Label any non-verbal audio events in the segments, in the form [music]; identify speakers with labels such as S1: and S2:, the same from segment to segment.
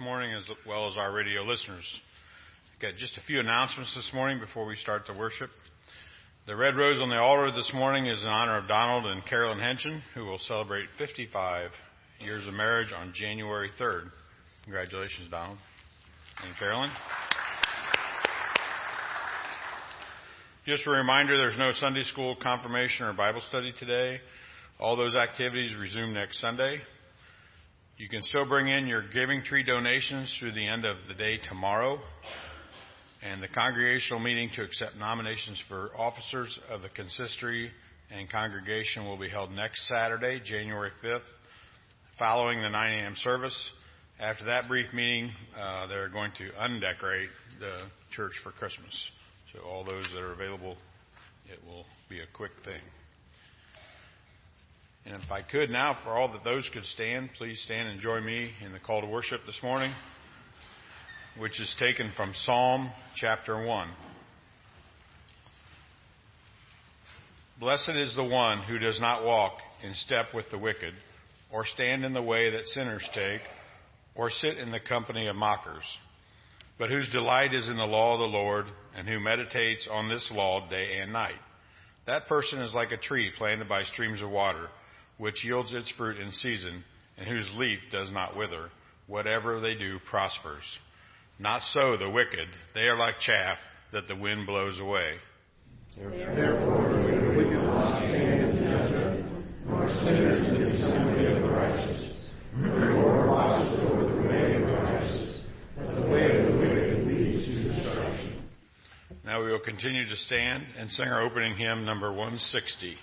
S1: morning as well as our radio listeners. Got just a few announcements this morning before we start the worship. The red rose on the altar this morning is in honor of Donald and Carolyn Henson, who will celebrate 55 years of marriage on January 3rd. Congratulations, Donald and Carolyn. Just a reminder, there's no Sunday school, confirmation, or Bible study today. All those activities resume next Sunday. You can still bring in your giving tree donations through the end of the day tomorrow. And the congregational meeting to accept nominations for officers of the consistory and congregation will be held next Saturday, January 5th, following the 9 a.m. service. After that brief meeting, uh, they're going to undecorate the church for Christmas. So all those that are available, it will be a quick thing. And if I could now, for all that those could stand, please stand and join me in the call to worship this morning, which is taken from Psalm chapter 1. Blessed is the one who does not walk in step with the wicked, or stand in the way that sinners take, or sit in the company of mockers, but whose delight is in the law of the Lord, and who meditates on this law day and night. That person is like a tree planted by streams of water which yields its fruit in season, and whose leaf does not wither. Whatever they do prospers. Not so the wicked. They are like chaff that the wind blows away.
S2: Therefore, the wicked will not stand in judgment, nor sinners in the assembly of the righteous. The Lord watches over the way of the righteous, but the way of the wicked leads to destruction.
S1: Now we will continue to stand and sing our opening hymn, number 160.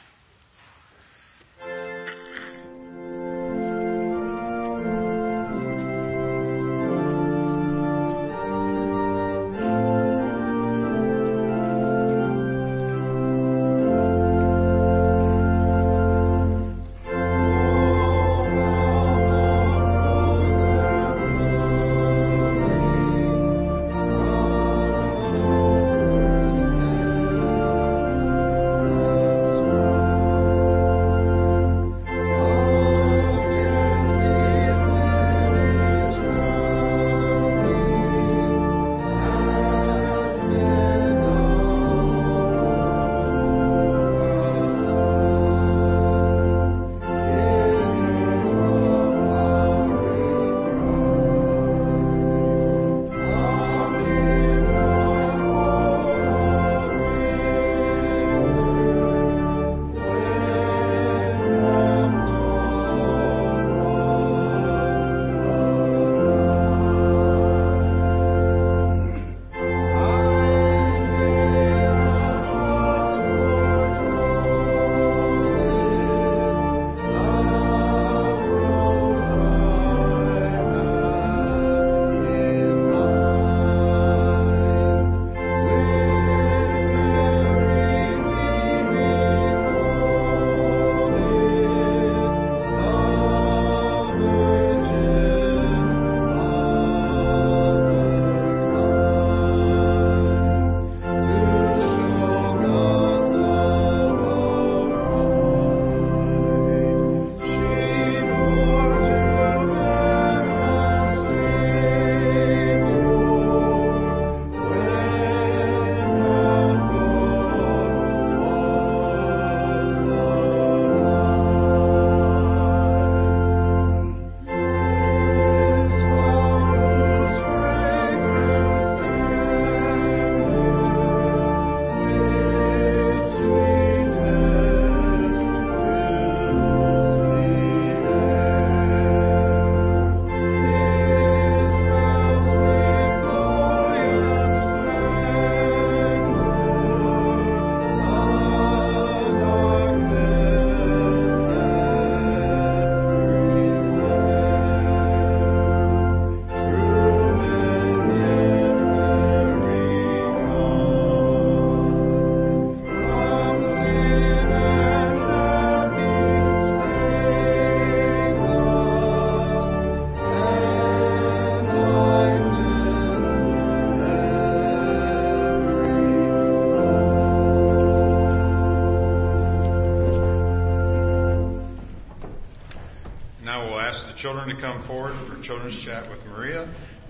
S1: Children to come forward for Children's Chat with Maria,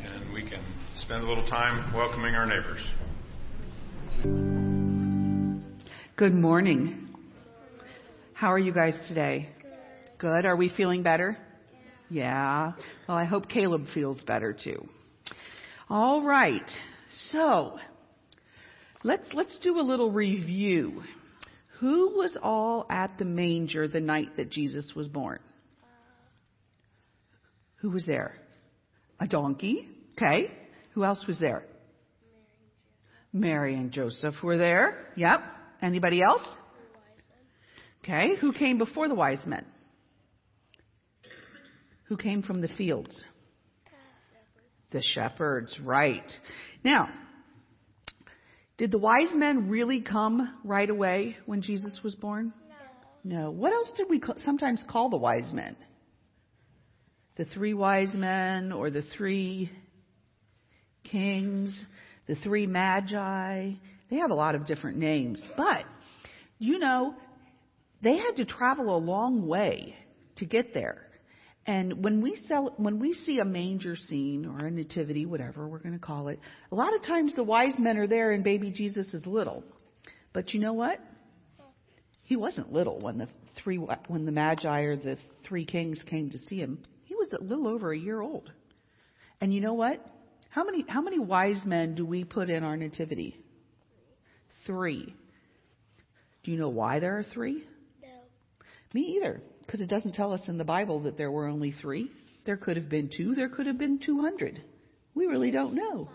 S1: and we can spend a little time welcoming our neighbors.
S3: Good morning. How are you guys today? Good. Are we feeling better? Yeah. Well, I hope Caleb feels better too. All right. So, let's let's do a little review. Who was all at the manger the night that Jesus was born? Who was there? A donkey. Okay. Who else was there? Mary and Joseph were there. Yep. Anybody else? Okay. Who came before the wise men? Who came from the fields? The shepherds, right. Now, did the wise men really come right away when Jesus was born? No. No. What else did we sometimes call the wise men? The three wise men or the three kings, the three magi. They have a lot of different names. But, you know, they had to travel a long way to get there. And when we sell, when we see a manger scene or a nativity, whatever we're going to call it, a lot of times the wise men are there and baby Jesus is little. But you know what? He wasn't little when the three when the magi or the three kings came to see him. Was a little over a year old. And you know what? How many how many wise men do we put in our nativity? Three. Do you know why there are three?
S4: No.
S3: Me either because it doesn't tell us in the Bible that there were only three. There could have been two, there could have been 200. We really don't know.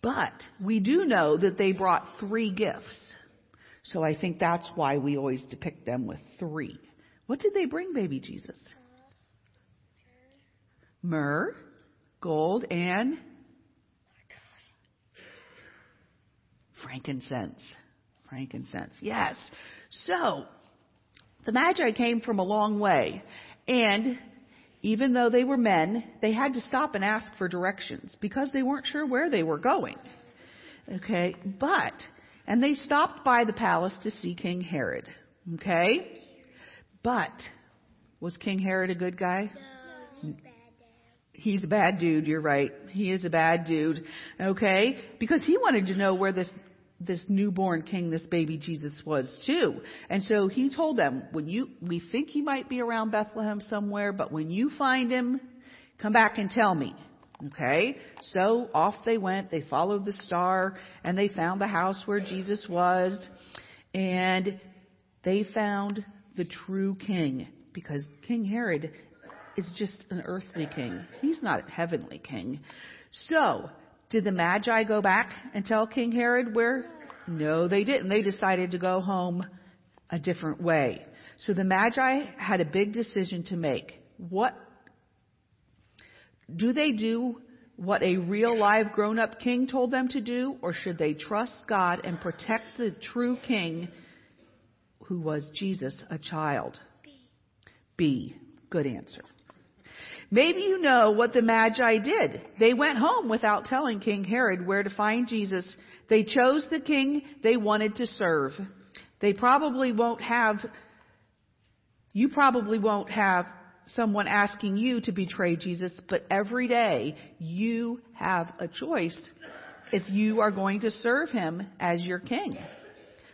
S3: But we do know that they brought three gifts. So I think that's why we always depict them with three. What did they bring, baby Jesus? Myrrh, gold, and frankincense. Frankincense, yes. So, the Magi came from a long way, and even though they were men, they had to stop and ask for directions because they weren't sure where they were going. Okay, but, and they stopped by the palace to see King Herod. Okay? But, was King Herod a good guy?
S4: No,
S3: he's a bad dude, you're right. He is a bad dude. Okay? Because he wanted to know where this this newborn king, this baby Jesus was too. And so he told them, when you, we think he might be around Bethlehem somewhere, but when you find him, come back and tell me. Okay? So off they went. They followed the star and they found the house where Jesus was and they found the true king because King Herod is just an earthly king. He's not a heavenly king. So, did the Magi go back and tell King Herod where? No, they didn't. They decided to go home a different way. So the Magi had a big decision to make. What do they do what a real live grown up king told them to do, or should they trust God and protect the true king who was Jesus, a child?
S4: B.
S3: B. Good answer. Maybe you know what the Magi did. They went home without telling King Herod where to find Jesus. They chose the king they wanted to serve. They probably won't have, you probably won't have someone asking you to betray Jesus, but every day you have a choice if you are going to serve him as your king.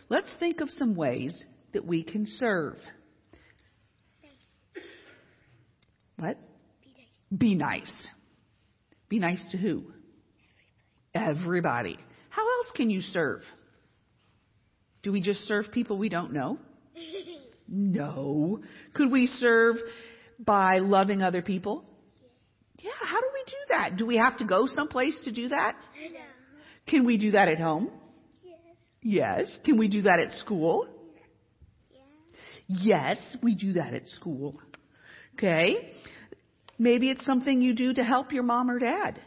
S3: Let's think of some ways that we can serve. What? Be nice. Be nice to who? Everybody. How else can you serve? Do we just serve people we don't know? No. Could we serve by loving other people? Yeah, how do we do that? Do we have to go someplace to do that?
S4: No.
S3: Can we do that at home?
S4: Yes.
S3: Yes. Can we do that at school?
S4: Yes.
S3: Yes, we do that at school. Okay. Maybe it's something you do to help your mom or dad.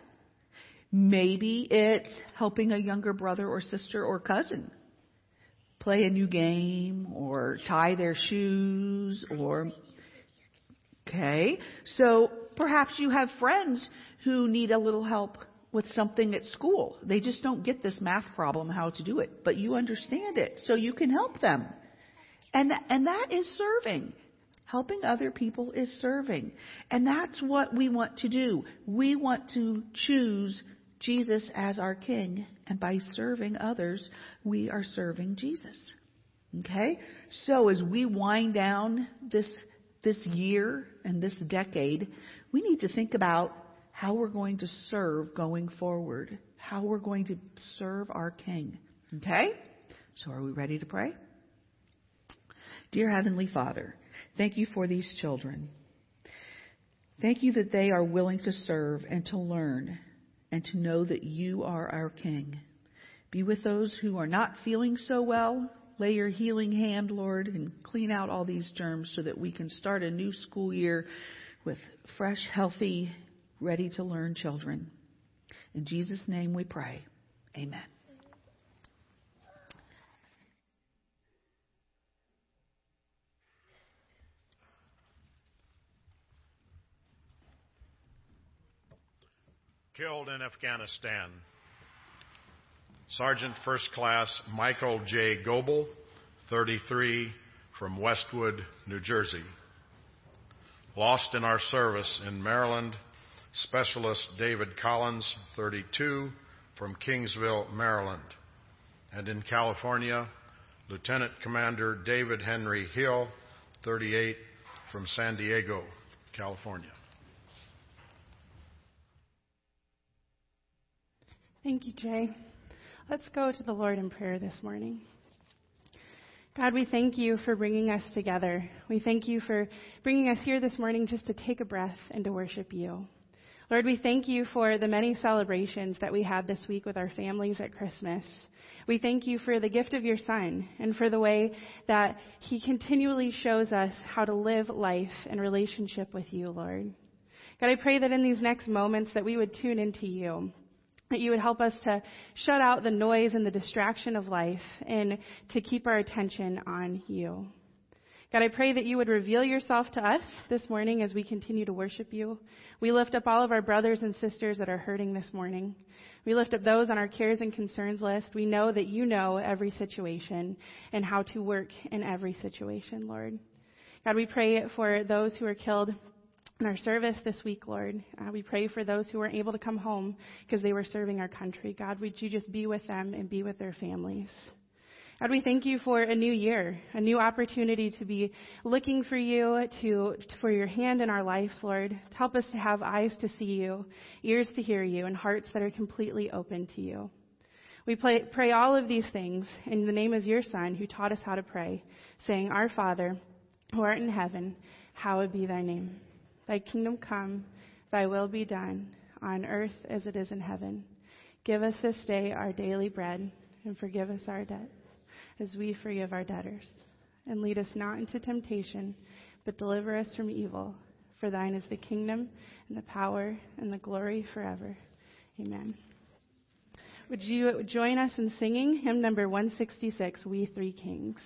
S3: Maybe it's helping a younger brother or sister or cousin play a new game or tie their shoes or okay. So perhaps you have friends who need a little help with something at school. They just don't get this math problem how to do it, but you understand it, so you can help them. And and that is serving. Helping other people is serving. And that's what we want to do. We want to choose Jesus as our King. And by serving others, we are serving Jesus. Okay? So as we wind down this, this year and this decade, we need to think about how we're going to serve going forward, how we're going to serve our King. Okay? So are we ready to pray? Dear Heavenly Father, thank you for these children. Thank you that they are willing to serve and to learn and to know that you are our King. Be with those who are not feeling so well. Lay your healing hand, Lord, and clean out all these germs so that we can start a new school year with fresh, healthy, ready to learn children. In Jesus' name we pray. Amen.
S1: Killed in Afghanistan. Sergeant First Class Michael J. Goble, 33, from Westwood, New Jersey. Lost in our service in Maryland, Specialist David Collins, 32, from Kingsville, Maryland. And in California, Lieutenant Commander David Henry Hill, 38, from San Diego, California.
S4: Thank you, Jay. Let's go to the Lord in prayer this morning. God, we thank you for bringing us together. We thank you for bringing us here this morning just to take a breath and to worship you. Lord, we thank you for the many celebrations that we had this week with our families at Christmas. We thank you for the gift of your Son and for the way that He continually shows us how to live life in relationship with you, Lord. God, I pray that in these next moments that we would tune into you that you would help us to shut out the noise and the distraction of life and to keep our attention on you. God, I pray that you would reveal yourself to us this morning as we continue to worship you. We lift up all of our brothers and sisters that are hurting this morning. We lift up those on our cares and concerns list. We know that you know every situation and how to work in every situation, Lord. God, we pray for those who are killed in our service this week, Lord. Uh, we pray for those who weren't able to come home because they were serving our country. God, would you just be with them and be with their families? God, we thank you for a new year, a new opportunity to be looking for you, to, for your hand in our life, Lord. To help us to have eyes to see you, ears to hear you, and hearts that are completely open to you. We pray all of these things in the name of your Son, who taught us how to pray, saying, Our Father, who art in heaven, hallowed be thy name. Thy kingdom come, thy will be done, on earth as it is in heaven. Give us this day our daily bread, and forgive us our debts, as we forgive our debtors. And lead us not into temptation, but deliver us from evil. For thine is the kingdom, and the power, and the glory forever. Amen. Would you join us in singing hymn number 166, We Three Kings?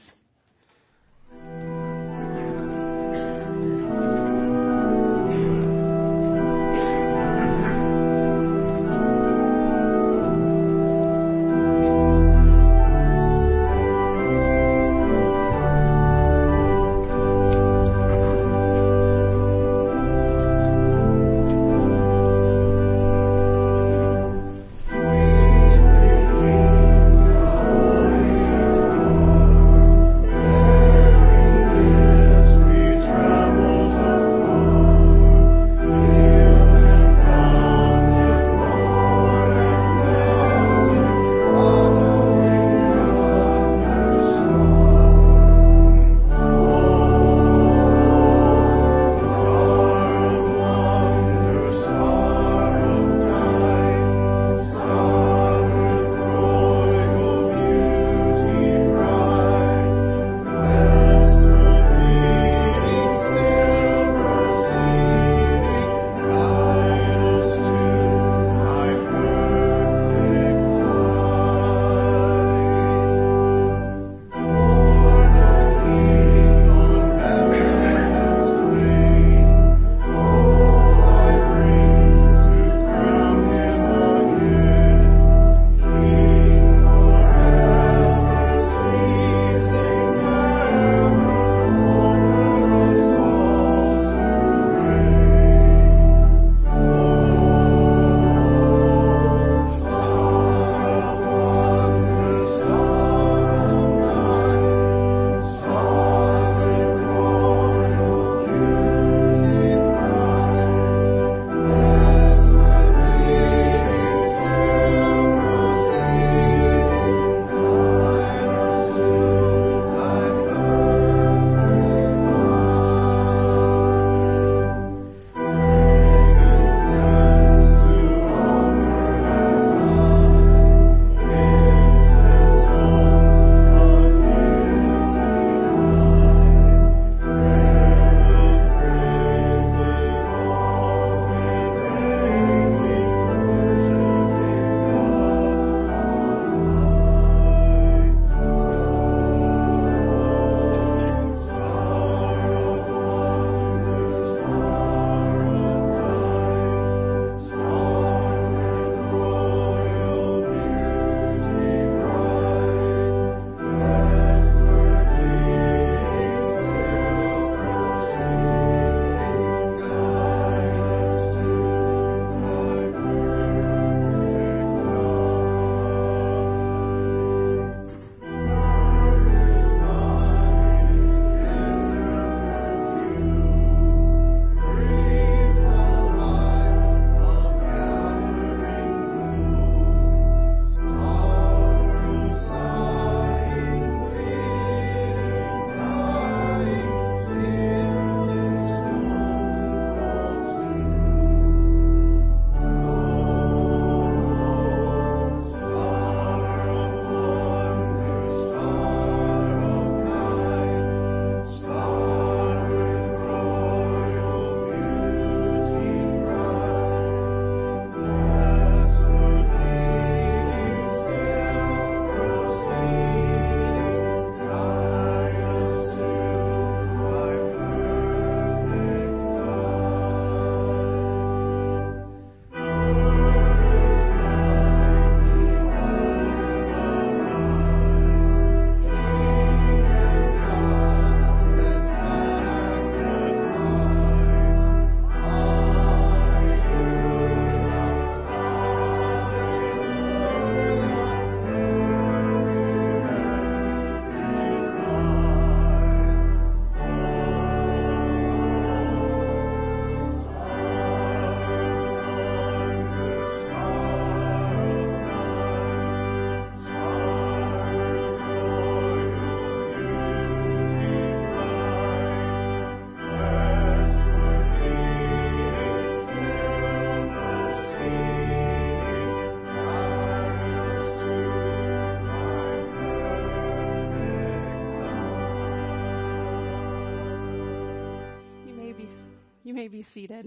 S4: May be seated.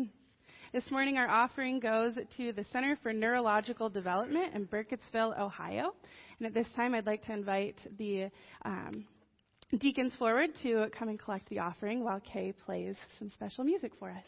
S4: This morning, our offering goes to the Center for Neurological Development in Burkittsville, Ohio. And at this time, I'd like to invite the um, deacons forward to come and collect the offering while Kay plays some special music for us.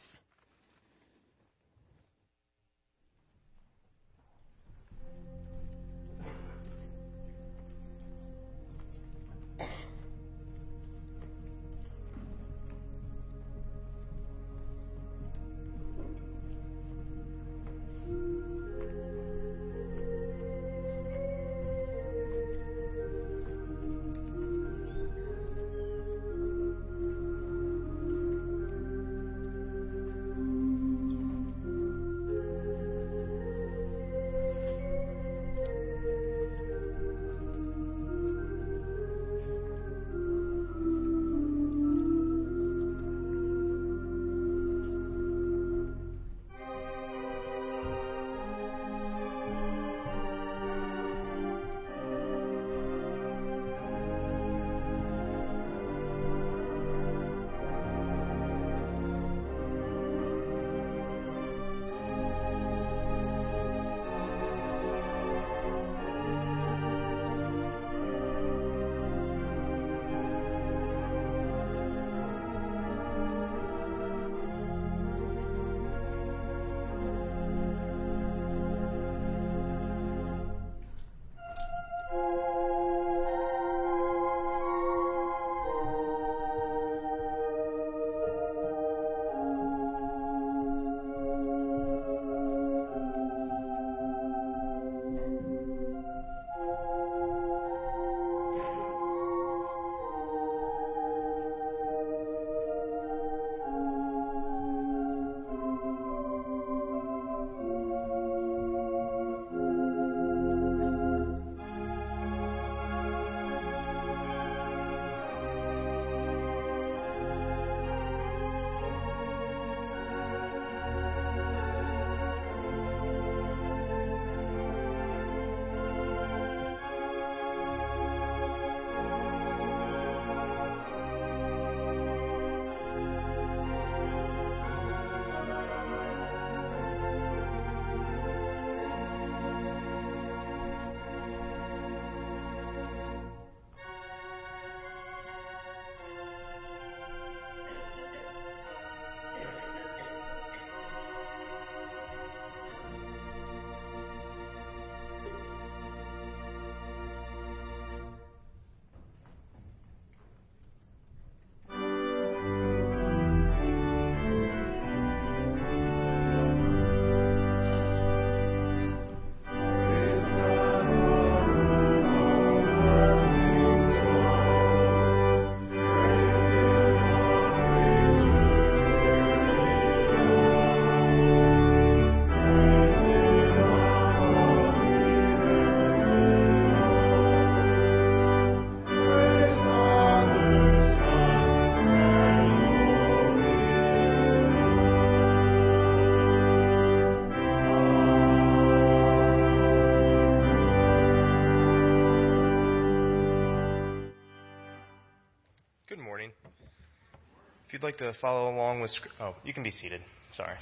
S5: You'd like to follow along with, oh, you can be seated. Sorry.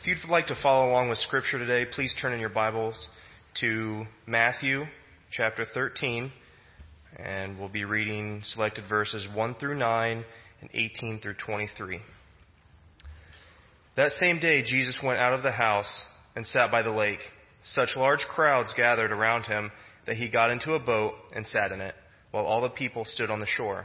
S5: If you'd like to follow along with Scripture today, please turn in your Bibles to Matthew chapter 13, and we'll be reading selected verses 1 through 9 and 18 through 23. That same day, Jesus went out of the house and sat by the lake. Such large crowds gathered around him that he got into a boat and sat in it, while all the people stood on the shore.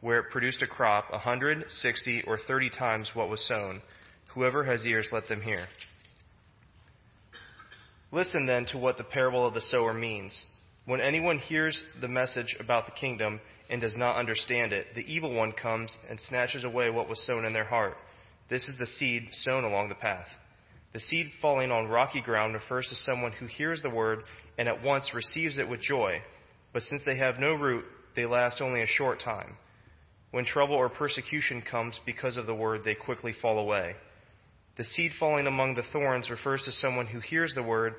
S5: where it produced a crop a hundred, sixty, or thirty times what was sown. Whoever has ears, let them hear. Listen then to what the parable of the sower means. When anyone hears the message about the kingdom and does not understand it, the evil one comes and snatches away what was sown in their heart. This is the seed sown along the path. The seed falling on rocky ground refers to someone who hears the word and at once receives it with joy. But since they have no root, they last only a short time. When trouble or persecution comes because of the word, they quickly fall away. The seed falling among the thorns refers to someone who hears the word,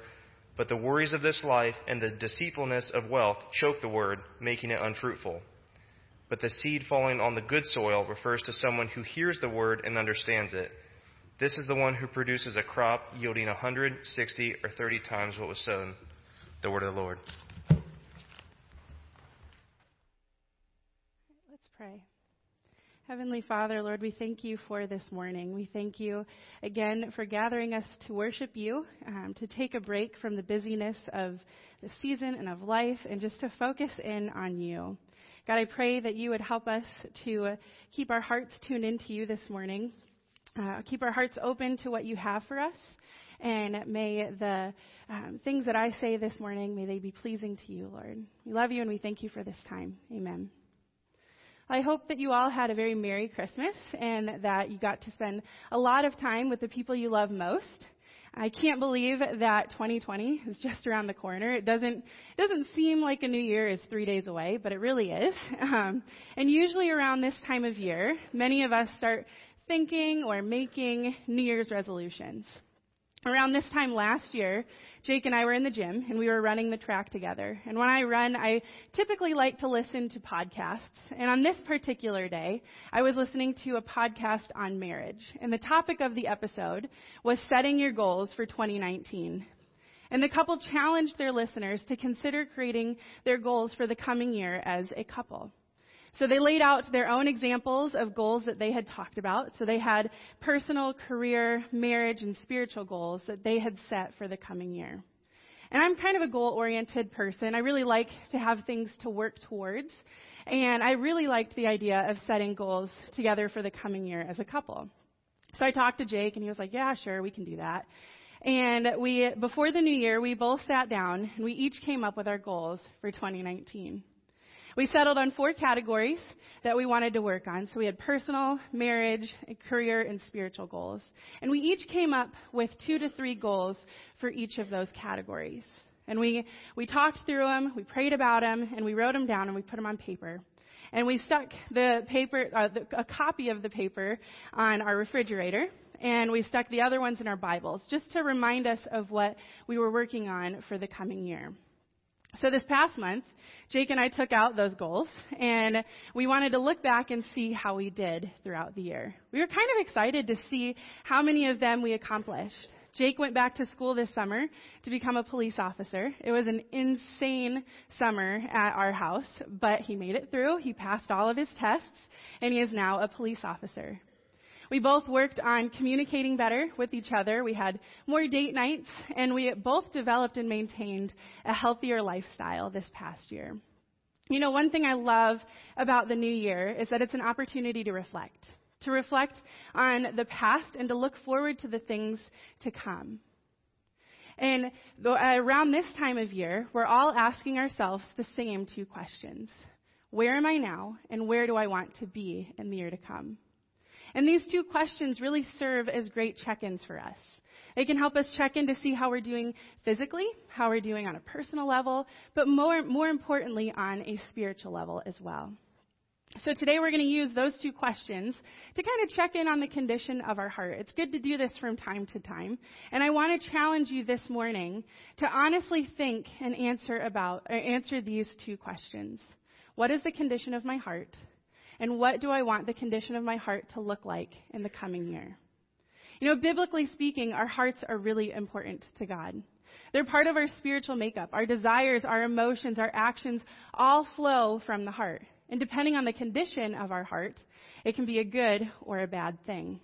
S5: but the worries of this life and the deceitfulness of wealth choke the word, making it unfruitful. But the seed falling on the good soil refers to someone who hears the word and understands it. This is the one who produces a crop yielding a hundred, sixty, or thirty times what was sown. The word of the Lord.
S4: Let's pray. Heavenly Father, Lord, we thank you for this morning. We thank you again for gathering us to worship you, um, to take a break from the busyness of the season and of life, and just to focus in on you. God, I pray that you would help us to keep our hearts tuned into you this morning, uh, keep our hearts open to what you have for us, and may the um, things that I say this morning, may they be pleasing to you, Lord. We love you and we thank you for this time. Amen. I hope that you all had a very Merry Christmas and that you got to spend a lot of time with the people you love most. I can't believe that 2020 is just around the corner. It doesn't it doesn't seem like a new year is three days away, but it really is. [laughs] Um, and usually around this time of year, many of us start thinking or making New Year's resolutions. Around this time last year, Jake and I were in the gym and we were running the track together. And when I run, I typically like to listen to podcasts. And on this particular day, I was listening to a podcast on marriage. And the topic of the episode was setting your goals for 2019. And the couple challenged their listeners to consider creating their goals for the coming year as a couple. So they laid out their own examples of goals that they had talked about. So they had personal, career, marriage, and spiritual goals that they had set for the coming year. And I'm kind of a goal oriented person. I really like to have things to work towards. And I really liked the idea of setting goals together for the coming year as a couple. So I talked to Jake and he was like, yeah, sure, we can do that. And we, before the new year, we both sat down and we each came up with our goals for 2019. We settled on four categories that we wanted to work on. So we had personal, marriage, career, and spiritual goals. And we each came up with two to three goals for each of those categories. And we, we talked through them, we prayed about them, and we wrote them down and we put them on paper. And we stuck the paper, uh, the, a copy of the paper on our refrigerator, and we stuck the other ones in our Bibles, just to remind us of what we were working on for the coming year. So this past month, Jake and I took out those goals and we wanted to look back and see how we did throughout the year. We were kind of excited to see how many of them we accomplished. Jake went back to school this summer to become a police officer. It was an insane summer at our house, but he made it through. He passed all of his tests and he is now a police officer. We both worked on communicating better with each other. We had more date nights, and we both developed and maintained a healthier lifestyle this past year. You know, one thing I love about the new year is that it's an opportunity to reflect, to reflect on the past and to look forward to the things to come. And around this time of year, we're all asking ourselves the same two questions. Where am I now, and where do I want to be in the year to come? And these two questions really serve as great check ins for us. They can help us check in to see how we're doing physically, how we're doing on a personal level, but more, more importantly, on a spiritual level as well. So today we're going to use those two questions to kind of check in on the condition of our heart. It's good to do this from time to time. And I want to challenge you this morning to honestly think and answer about, or answer these two questions. What is the condition of my heart? And what do I want the condition of my heart to look like in the coming year? You know, biblically speaking, our hearts are really important to God. They're part of our spiritual makeup. Our desires, our emotions, our actions all flow from the heart. And depending on the condition of our heart, it can be a good or a bad thing.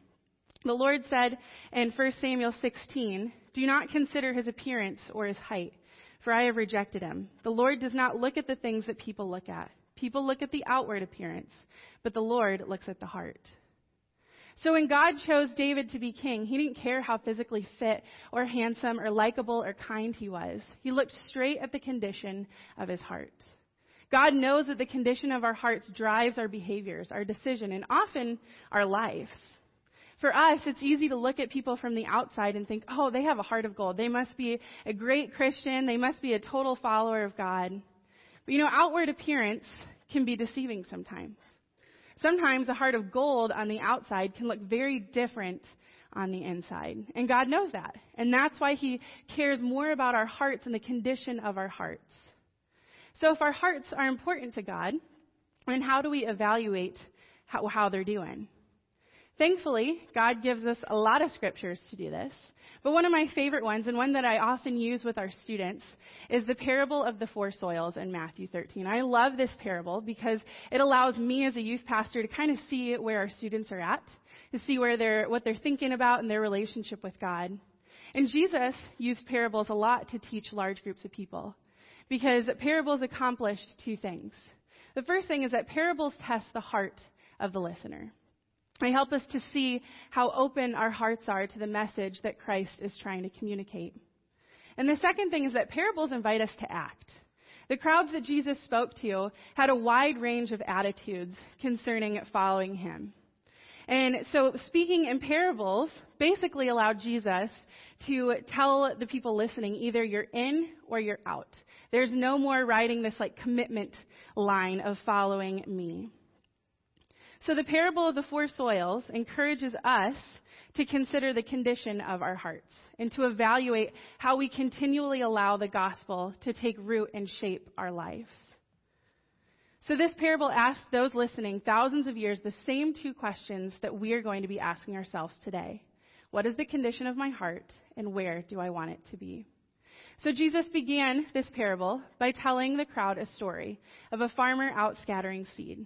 S4: The Lord said in 1 Samuel 16, Do not consider his appearance or his height, for I have rejected him. The Lord does not look at the things that people look at. People look at the outward appearance, but the Lord looks at the heart. So when God chose David to be king, he didn't care how physically fit or handsome or likable or kind he was. He looked straight at the condition of his heart. God knows that the condition of our hearts drives our behaviors, our decision, and often our lives. For us, it's easy to look at people from the outside and think, oh, they have a heart of gold. They must be a great Christian. They must be a total follower of God. But you know, outward appearance can be deceiving sometimes. Sometimes a heart of gold on the outside can look very different on the inside. And God knows that. And that's why He cares more about our hearts and the condition of our hearts. So if our hearts are important to God, then how do we evaluate how, how they're doing? Thankfully, God gives us a lot of scriptures to do this. But one of my favorite ones, and one that I often use with our students, is the parable of the four soils in Matthew 13. I love this parable because it allows me as a youth pastor to kind of see where our students are at, to see where they're, what they're thinking about in their relationship with God. And Jesus used parables a lot to teach large groups of people because parables accomplished two things. The first thing is that parables test the heart of the listener. They help us to see how open our hearts are to the message that Christ is trying to communicate. And the second thing is that parables invite us to act. The crowds that Jesus spoke to had a wide range of attitudes concerning following him. And so speaking in parables basically allowed Jesus to tell the people listening either you're in or you're out. There's no more writing this like commitment line of following me. So the parable of the four soils encourages us to consider the condition of our hearts and to evaluate how we continually allow the gospel to take root and shape our lives. So this parable asks those listening thousands of years the same two questions that we are going to be asking ourselves today. What is the condition of my heart and where do I want it to be? So Jesus began this parable by telling the crowd a story of a farmer out scattering seed.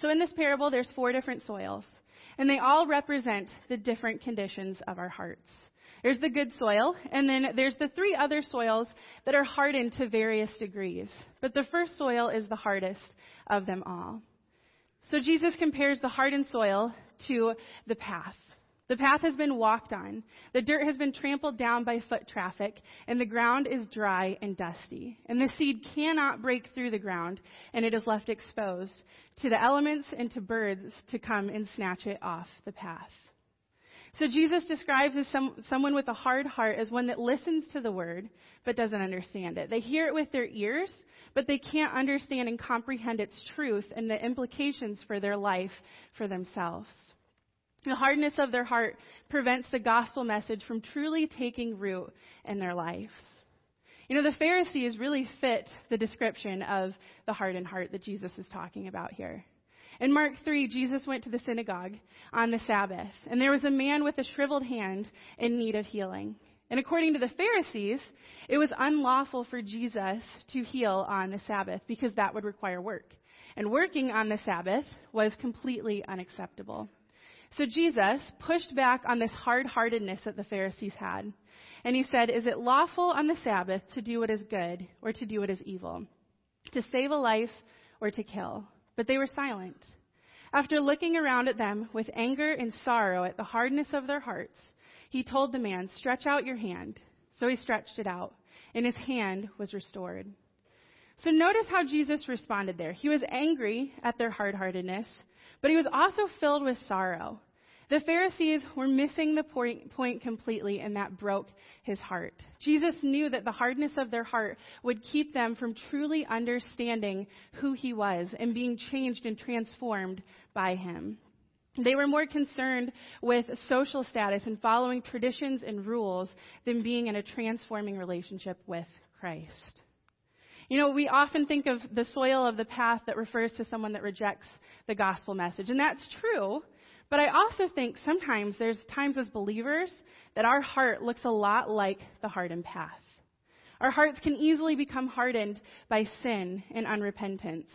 S4: So in this parable, there's four different soils, and they all represent the different conditions of our hearts. There's the good soil, and then there's the three other soils that are hardened to various degrees. But the first soil is the hardest of them all. So Jesus compares the hardened soil to the path. The path has been walked on. The dirt has been trampled down by foot traffic, and the ground is dry and dusty. And the seed cannot break through the ground, and it is left exposed to the elements and to birds to come and snatch it off the path. So Jesus describes as some, someone with a hard heart as one that listens to the word but doesn't understand it. They hear it with their ears, but they can't understand and comprehend its truth and the implications for their life for themselves. The hardness of their heart prevents the gospel message from truly taking root in their lives. You know, the Pharisees really fit the description of the hardened heart that Jesus is talking about here. In Mark 3, Jesus went to the synagogue on the Sabbath, and there was a man with a shriveled hand in need of healing. And according to the Pharisees, it was unlawful for Jesus to heal on the Sabbath because that would require work. And working on the Sabbath was completely unacceptable. So Jesus pushed back on this hard heartedness that the Pharisees had. And he said, Is it lawful on the Sabbath to do what is good or to do what is evil? To save a life or to kill? But they were silent. After looking around at them with anger and sorrow at the hardness of their hearts, he told the man, Stretch out your hand. So he stretched it out, and his hand was restored. So notice how Jesus responded there. He was angry at their hard heartedness, but he was also filled with sorrow. The Pharisees were missing the point, point, completely, and that broke his heart. Jesus knew that the hardness of their heart would keep them from truly understanding who he was and being changed and transformed by him. They were more concerned with social status and following traditions and rules than being in a transforming relationship with Christ. You know, we often think of the soil of the path that refers to someone that rejects the gospel message, and that's true. But I also think sometimes there's times as believers that our heart looks a lot like the hardened path. Our hearts can easily become hardened by sin and unrepentance.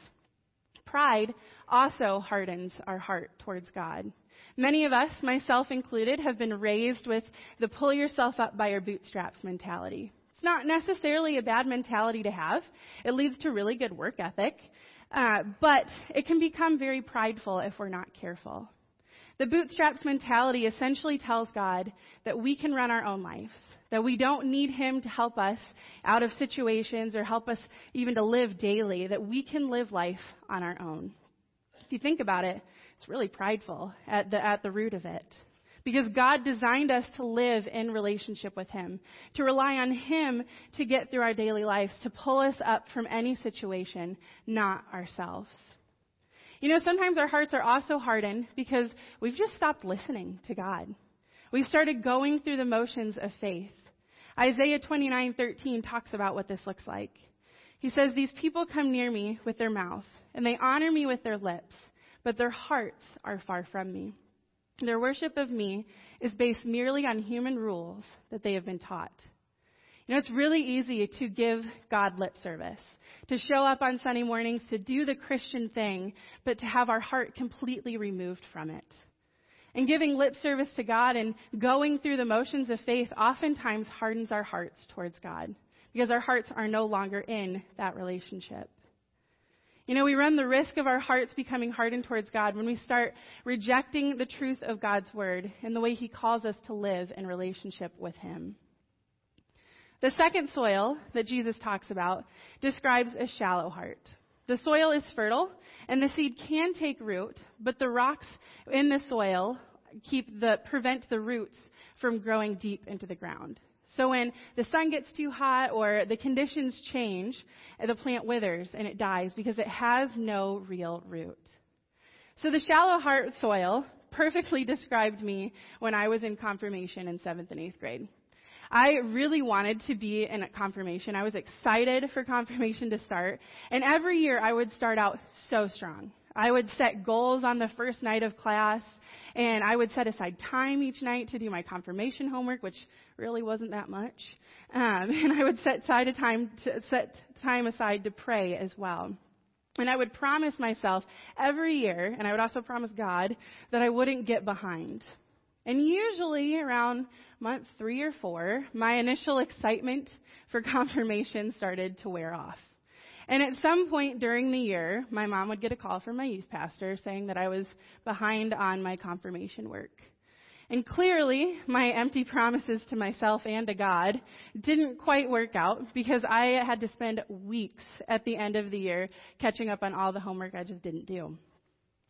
S4: Pride also hardens our heart towards God. Many of us, myself included, have been raised with the pull yourself up by your bootstraps mentality. It's not necessarily a bad mentality to have. It leads to really good work ethic. Uh, but it can become very prideful if we're not careful. The bootstraps mentality essentially tells God that we can run our own lives, that we don't need Him to help us out of situations or help us even to live daily, that we can live life on our own. If you think about it, it's really prideful at the, at the root of it. Because God designed us to live in relationship with Him, to rely on Him to get through our daily lives, to pull us up from any situation, not ourselves. You know, sometimes our hearts are also hardened because we've just stopped listening to God. We've started going through the motions of faith. Isaiah 29:13 talks about what this looks like. He says, "These people come near me with their mouth, and they honor me with their lips, but their hearts are far from me. Their worship of me is based merely on human rules that they have been taught." You know, it's really easy to give God lip service to show up on Sunday mornings, to do the Christian thing, but to have our heart completely removed from it. And giving lip service to God and going through the motions of faith oftentimes hardens our hearts towards God because our hearts are no longer in that relationship. You know, we run the risk of our hearts becoming hardened towards God when we start rejecting the truth of God's word and the way He calls us to live in relationship with Him. The second soil that Jesus talks about describes a shallow heart. The soil is fertile and the seed can take root, but the rocks in the soil keep the, prevent the roots from growing deep into the ground. So when the sun gets too hot or the conditions change, the plant withers and it dies because it has no real root. So the shallow heart soil perfectly described me when I was in confirmation in seventh and eighth grade. I really wanted to be in confirmation. I was excited for [laughs] confirmation to start. And every year I would start out so strong. I would set goals on the first night of class, and I would set aside time each night to do my confirmation homework, which really wasn't that much. Um, [laughs] and I would set aside time to set time aside to pray as well. And I would promise myself every year, and I would also promise God that I wouldn't get behind. And usually around month three or four, my initial excitement for [laughs] confirmation started to wear off. And at some point during the year, my mom would get a call from my youth pastor saying that I was behind on my confirmation work. And clearly, my empty promises to myself and to God didn't quite work out because I had to spend weeks at the end of the year catching up on all the homework I just didn't do.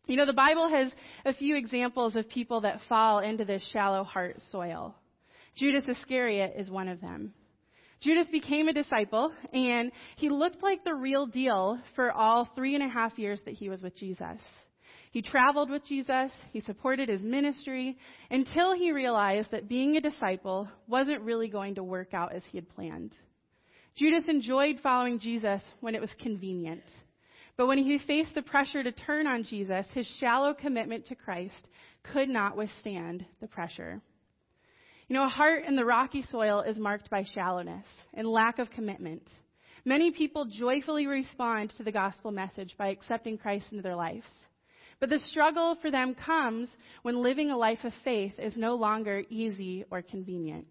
S4: You know, the Bible has a few examples of people that fall into this shallow heart soil. Judas Iscariot is one of them. Judas became a disciple, and he looked like the real deal for all three and a half years that he was with Jesus. He traveled with Jesus, he supported his ministry, until he realized that being a disciple wasn't really going to work out as he had planned. Judas enjoyed following Jesus when it was convenient. But when he faced the pressure to turn on Jesus, his shallow commitment to Christ could not withstand the pressure. You know, a heart in the rocky soil is marked by shallowness and lack of commitment. Many people joyfully respond to the gospel message by accepting Christ into their lives. But the struggle for them comes when living a life of faith is no longer easy or convenient.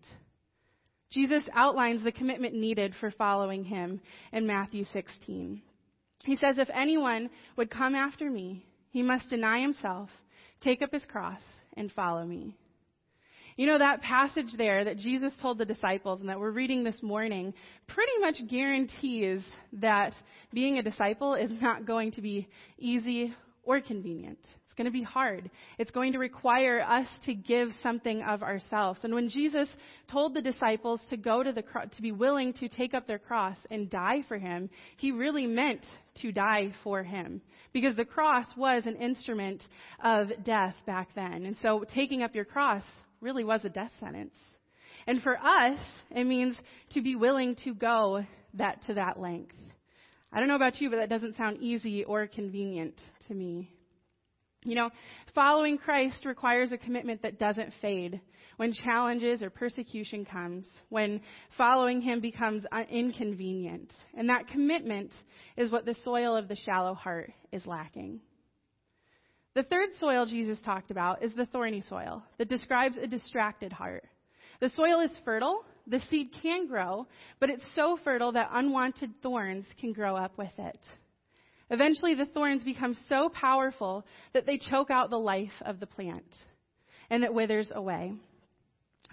S4: Jesus outlines the commitment needed for following him in Matthew 16. He says, If anyone would come after me, he must deny himself, take up his cross, and follow me. You know, that passage there that Jesus told the disciples and that we're reading this morning pretty much guarantees that being a disciple is not going to be easy or convenient. It's going to be hard. It's going to require us to give something of ourselves. And when Jesus told the disciples to go to the cro- to be willing to take up their cross and die for him, he really meant to die for him because the cross was an instrument of death back then. And so taking up your cross really was a death sentence. And for us, it means to be willing to go that to that length. I don't know about you, but that doesn't sound easy or convenient to me. You know, following Christ requires a commitment that doesn't fade when challenges or persecution comes, when following him becomes uh, inconvenient. And that commitment is what the soil of the shallow heart is lacking. The third soil Jesus talked about is the thorny soil that describes a distracted heart. The soil is fertile, the seed can grow, but it's so fertile that unwanted thorns can grow up with it. Eventually, the thorns become so powerful that they choke out the life of the plant, and it withers away.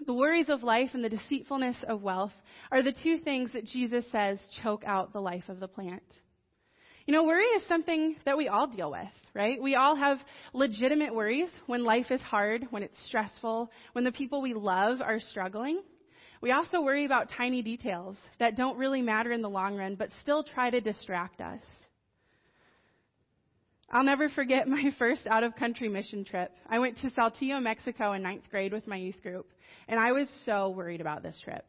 S4: The worries of life and the deceitfulness of wealth are the two things that Jesus says choke out the life of the plant. You know, worry is something that we all deal with, right? We all have legitimate worries when life is hard, when it's stressful, when the people we love are struggling. We also worry about tiny details that don't really matter in the long run, but still try to distract us. I'll never forget my [laughs] first out of country mission trip. I went to Saltillo, Mexico in ninth grade with my youth group, and I was so worried about this trip.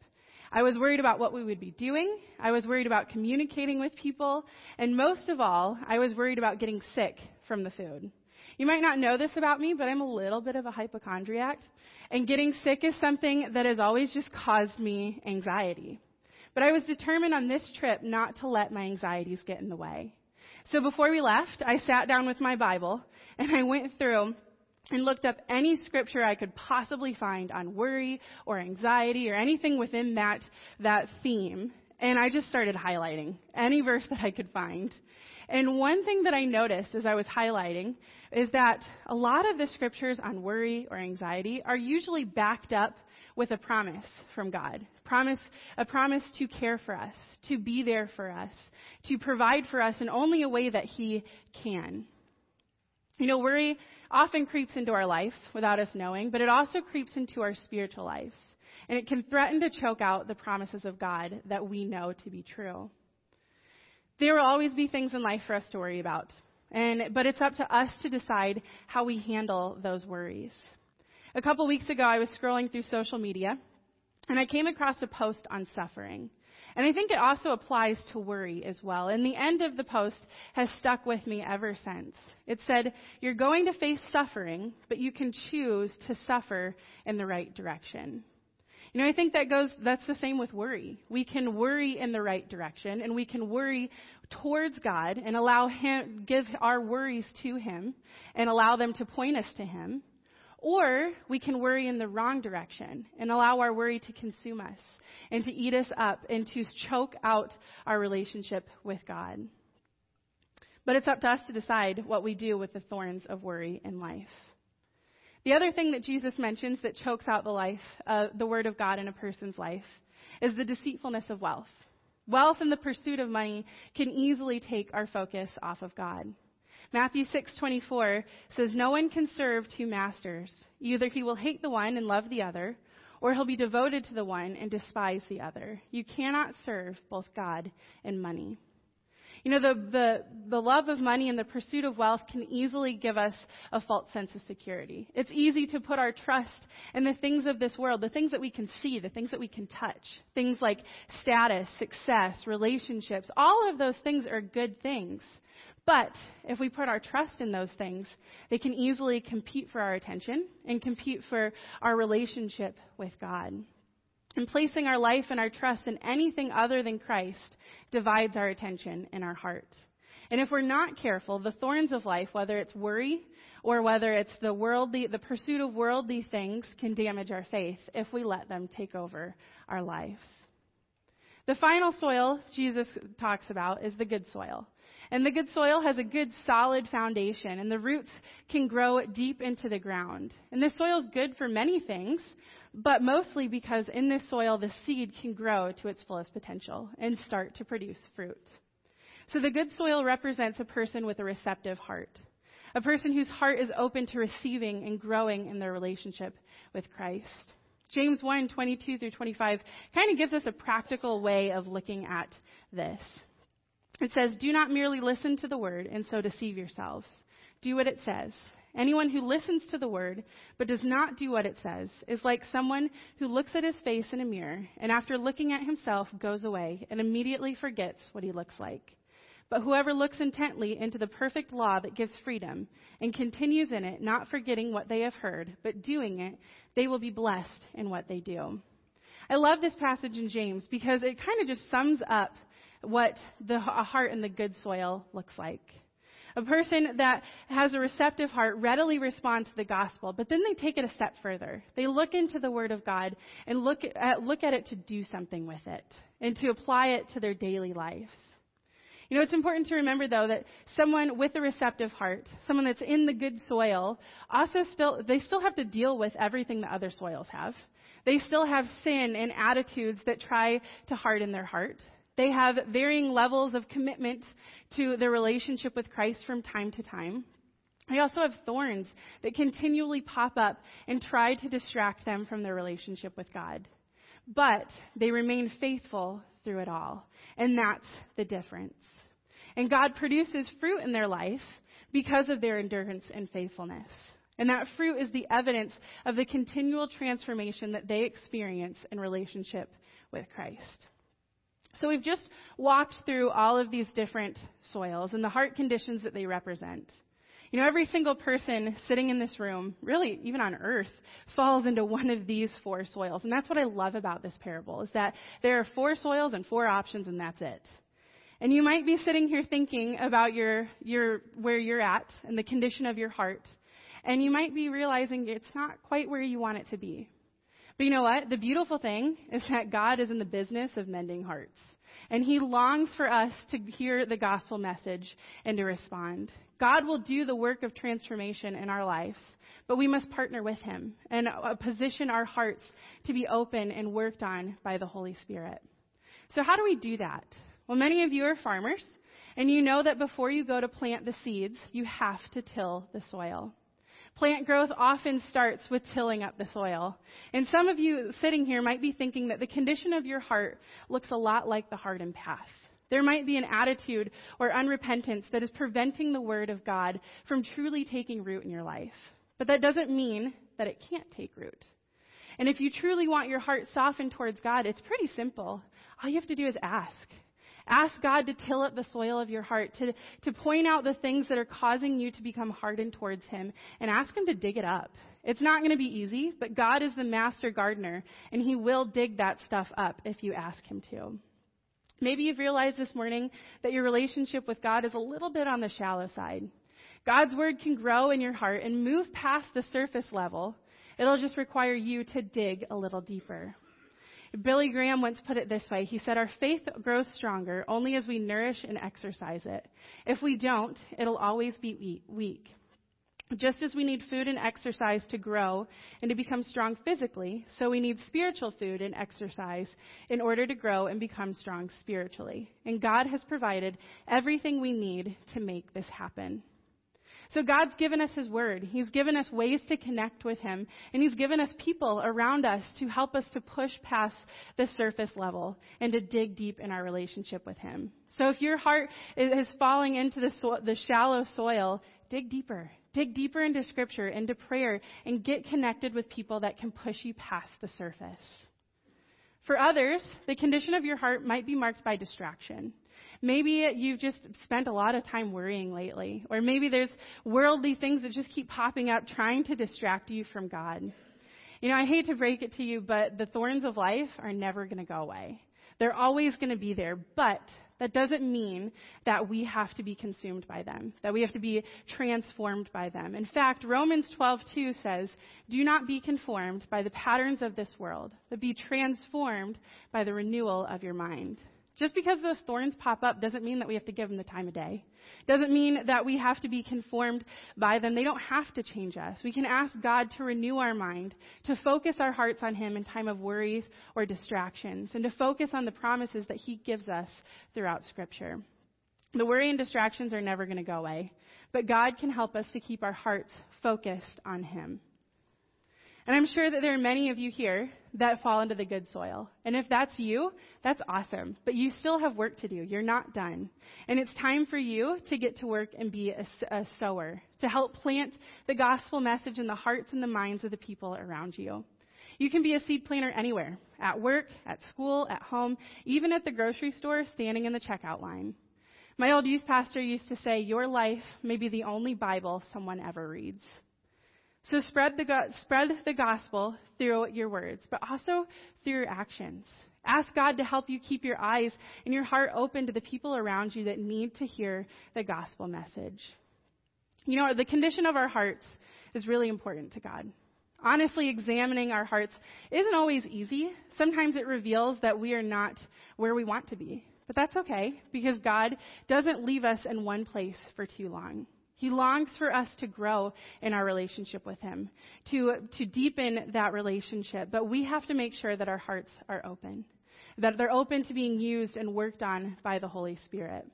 S4: I was worried about what we would be doing. I was worried about communicating with people. And most of all, I was worried about getting sick from the food. You might not know this about me, but I'm a little bit of a hypochondriac. And getting sick is something that has always just caused me anxiety. But I was determined on this trip not to let my anxieties get in the way. So before we left, I sat down with my Bible and I went through and looked up any scripture I could possibly find on worry or anxiety or anything within that, that theme. And I just started highlighting any verse that I could find. And one thing that I noticed as I was highlighting is that a lot of the scriptures on worry or anxiety are usually backed up with a promise from God. Promise, a promise to care for us, to be there for us, to provide for us in only a way that He can. You know, worry often creeps into our lives without us knowing, but it also creeps into our spiritual lives. And it can threaten to choke out the promises of God that we know to be true. There will always be things in life for us to worry about. And, but it's up to us to decide how we handle those worries. A couple weeks ago, I was scrolling through social media and I came across a post on suffering. And I think it also applies to worry as well. And the end of the post has stuck with me ever since. It said, You're going to face suffering, but you can choose to suffer in the right direction. You know, I think that goes, that's the same with worry. We can worry in the right direction and we can worry towards God and allow Him, give our worries to Him and allow them to point us to Him. Or we can worry in the wrong direction and allow our worry to consume us and to eat us up and to choke out our relationship with God. But it's up to us to decide what we do with the thorns of worry in life. The other thing that Jesus mentions that chokes out the life, uh, the word of God in a person's life, is the deceitfulness of wealth. Wealth and the pursuit of money can easily take our focus off of God. Matthew 6:24 says no one can serve two masters. Either he will hate the one and love the other, or he'll be devoted to the one and despise the other. You cannot serve both God and money. You know, the, the, the love of money and the pursuit of wealth can easily give us a false sense of security. It's easy to put our trust in the things of this world, the things that we can see, the things that we can touch. Things like status, success, relationships. All of those things are good things. But if we put our trust in those things, they can easily compete for our attention and compete for our relationship with God. And placing our life and our trust in anything other than Christ divides our attention and our heart. And if we're not careful, the thorns of life, whether it's worry or whether it's the worldly, the pursuit of worldly things, can damage our faith if we let them take over our lives. The final soil Jesus talks about is the good soil. And the good soil has a good solid foundation, and the roots can grow deep into the ground. And this soil is good for many things, but mostly because in this soil the seed can grow to its fullest potential and start to produce fruit. So the good soil represents a person with a receptive heart, a person whose heart is open to receiving and growing in their relationship with Christ. James 1, 22 through 25 kind of gives us a practical way of looking at this. It says, Do not merely listen to the word and so deceive yourselves. Do what it says. Anyone who listens to the word but does not do what it says is like someone who looks at his face in a mirror and after looking at himself goes away and immediately forgets what he looks like. But whoever looks intently into the perfect law that gives freedom and continues in it, not forgetting what they have heard, but doing it, they will be blessed in what they do. I love this passage in James because it kind of just sums up what the a heart in the good soil looks like. A person that has a receptive heart readily responds to the gospel, but then they take it a step further. They look into the Word of God and look at, uh, look at it to do something with it and to apply it to their daily lives. You know, it's important to remember though that someone with a receptive heart, someone that's in the good soil, also still, they still have to deal with everything that other soils have. They still have sin and attitudes that try to harden their heart. They have varying levels of commitment to their relationship with Christ from time to time. They also have thorns that continually pop up and try to distract them from their relationship with God. But they remain faithful through it all. And that's the difference. And God produces fruit in their life because of their endurance and faithfulness. And that fruit is the evidence of the continual transformation that they experience in relationship with Christ. So we've just walked through all of these different soils and the heart conditions that they represent. You know, every single person sitting in this room, really even on earth, falls into one of these four soils. And that's what I love about this parable, is that there are four soils and four options and that's it. And you might be sitting here thinking about your, your, where you're at and the condition of your heart. And you might be realizing it's not quite where you want it to be. But you know what? The beautiful thing is that God is in the business of mending hearts. And He longs for us to hear the gospel message and to respond. God will do the work of transformation in our lives, but we must partner with Him and uh, position our hearts to be open and worked on by the Holy Spirit. So how do we do that? Well, many of you are farmers, and you know that before you go to plant the seeds, you have to till the soil. Plant growth often starts with tilling up the soil. And some of you sitting here might be thinking that the condition of your heart looks a lot like the hardened path. There might be an attitude or unrepentance that is preventing the Word of God from truly taking root in your life. But that doesn't mean that it can't take root. And if you truly want your heart softened towards God, it's pretty simple. All you have to do is ask. Ask God to till up the soil of your heart, to, to point out the things that are causing you to become hardened towards Him, and ask Him to dig it up. It's not going to be easy, but God is the master gardener, and He will dig that stuff up if you ask Him to. Maybe you've realized this morning that your relationship with God is a little bit on the shallow side. God's Word can grow in your heart and move past the surface level. It'll just require you to dig a little deeper. Billy Graham once put it this way. He said, Our faith grows stronger only as we nourish and exercise it. If we don't, it'll always be weak. Just as we need food and exercise to grow and to become strong physically, so we need spiritual food and exercise in order to grow and become strong spiritually. And God has provided everything we need to make this happen. So God's given us His Word. He's given us ways to connect with Him. And He's given us people around us to help us to push past the surface level and to dig deep in our relationship with Him. So if your heart is falling into the, so- the shallow soil, dig deeper. Dig deeper into Scripture, into prayer, and get connected with people that can push you past the surface. For others, the condition of your heart might be marked by distraction. Maybe you've just spent a lot of time worrying lately. Or maybe there's worldly things that just keep popping up trying to distract you from God. You know, I hate to break it to you, but the thorns of life are never going to go away. They're always going to be there, but that doesn't mean that we have to be consumed by them, that we have to be transformed by them. In fact, Romans 12:2 says, "Do not be conformed by the patterns of this world, but be transformed by the renewal of your mind." Just because those thorns pop up doesn't mean that we have to give them the time of day. Doesn't mean that we have to be conformed by them. They don't have to change us. We can ask God to renew our mind, to focus our hearts on Him in time of worries or distractions, and to focus on the promises that He gives us throughout Scripture. The worry and distractions are never going to go away, but God can help us to keep our hearts focused on Him. And I'm sure that there are many of you here that fall into the good soil. And if that's you, that's awesome. But you still have work to do. You're not done. And it's time for you to get to work and be a, a sower, to help plant the gospel message in the hearts and the minds of the people around you. You can be a seed planter anywhere at work, at school, at home, even at the grocery store, standing in the checkout line. My old youth pastor used to say, Your life may be the only Bible someone ever reads. So spread the, spread the gospel through your words, but also through your actions. Ask God to help you keep your eyes and your heart open to the people around you that need to hear the gospel message. You know, the condition of our hearts is really important to God. Honestly, examining our hearts isn't always easy. Sometimes it reveals that we are not where we want to be. But that's okay because God doesn't leave us in one place for too long. He longs for us to grow in our relationship with Him, to, to deepen that relationship. But we have to make sure that our hearts are open, that they're open to being used and worked on by the Holy Spirit.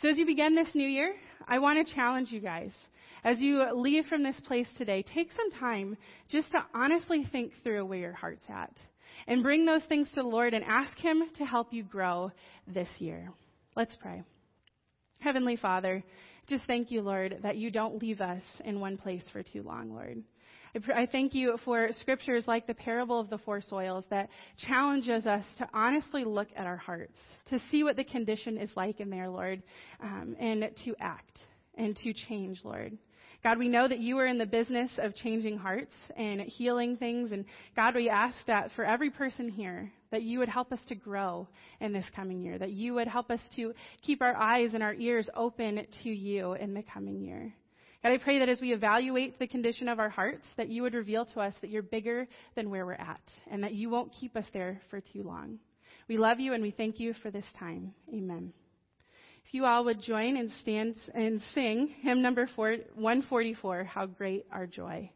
S4: So as you begin this new year, I want to challenge you guys. As you leave from this place today, take some time just to honestly think through where your heart's at. And bring those things to the Lord and ask Him to help you grow this year. Let's pray. Heavenly Father, just thank you, Lord, that you don't leave us in one place for too long, Lord. I thank you for scriptures like the parable of the four soils that challenges us to honestly look at our hearts, to see what the condition is like in there, Lord, um, and to act and to change, Lord. God, we know that you are in the business of changing hearts and healing things. And God, we ask that for every person here, that you would help us to grow in this coming year, that you would help us to keep our eyes and our ears open to you in the coming year. God, I pray that as we evaluate the condition of our hearts, that you would reveal to us that you're bigger than where we're at, and that you won't keep us there for too long. We love you and we thank you for this time. Amen. You all would join and stand and sing hymn number four, 144, How Great Our Joy.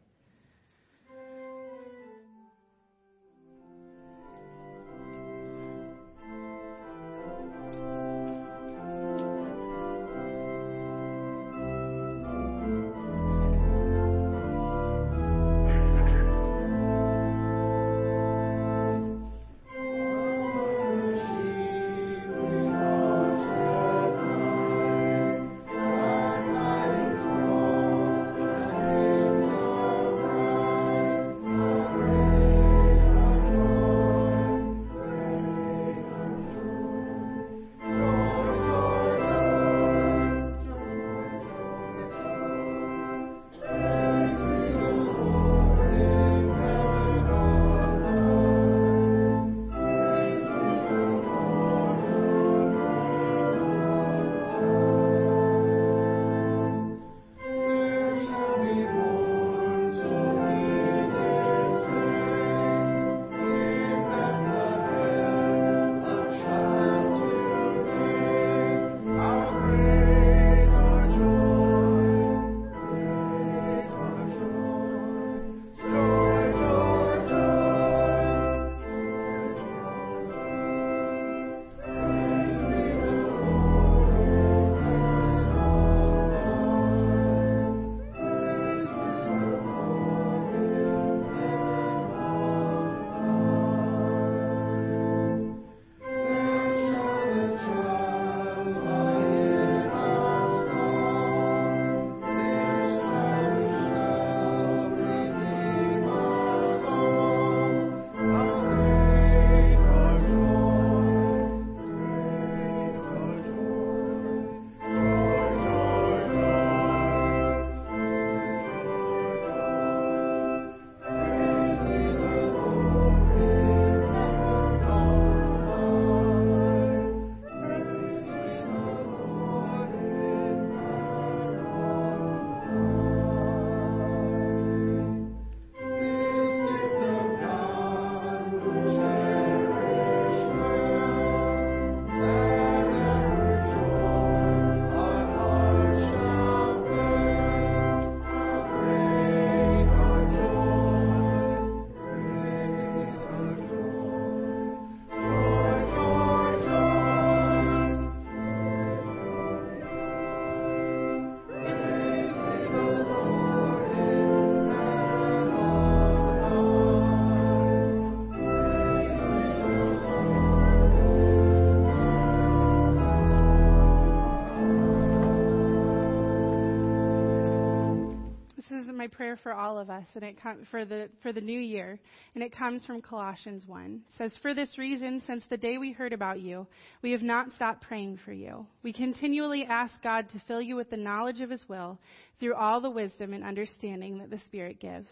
S4: Prayer for all of us, and it com- for the for the new year, and it comes from Colossians 1. It says, "For this reason, since the day we heard about you, we have not stopped praying for you. We continually ask God to fill you with the knowledge of His will through all the wisdom and understanding that the Spirit gives."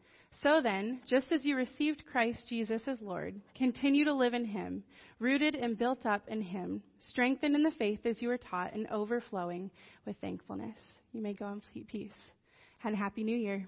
S4: So then, just as you received Christ Jesus as Lord, continue to live in Him, rooted and built up in Him, strengthened in the faith as you were taught, and overflowing with thankfulness. You may go and in peace. And Happy New Year.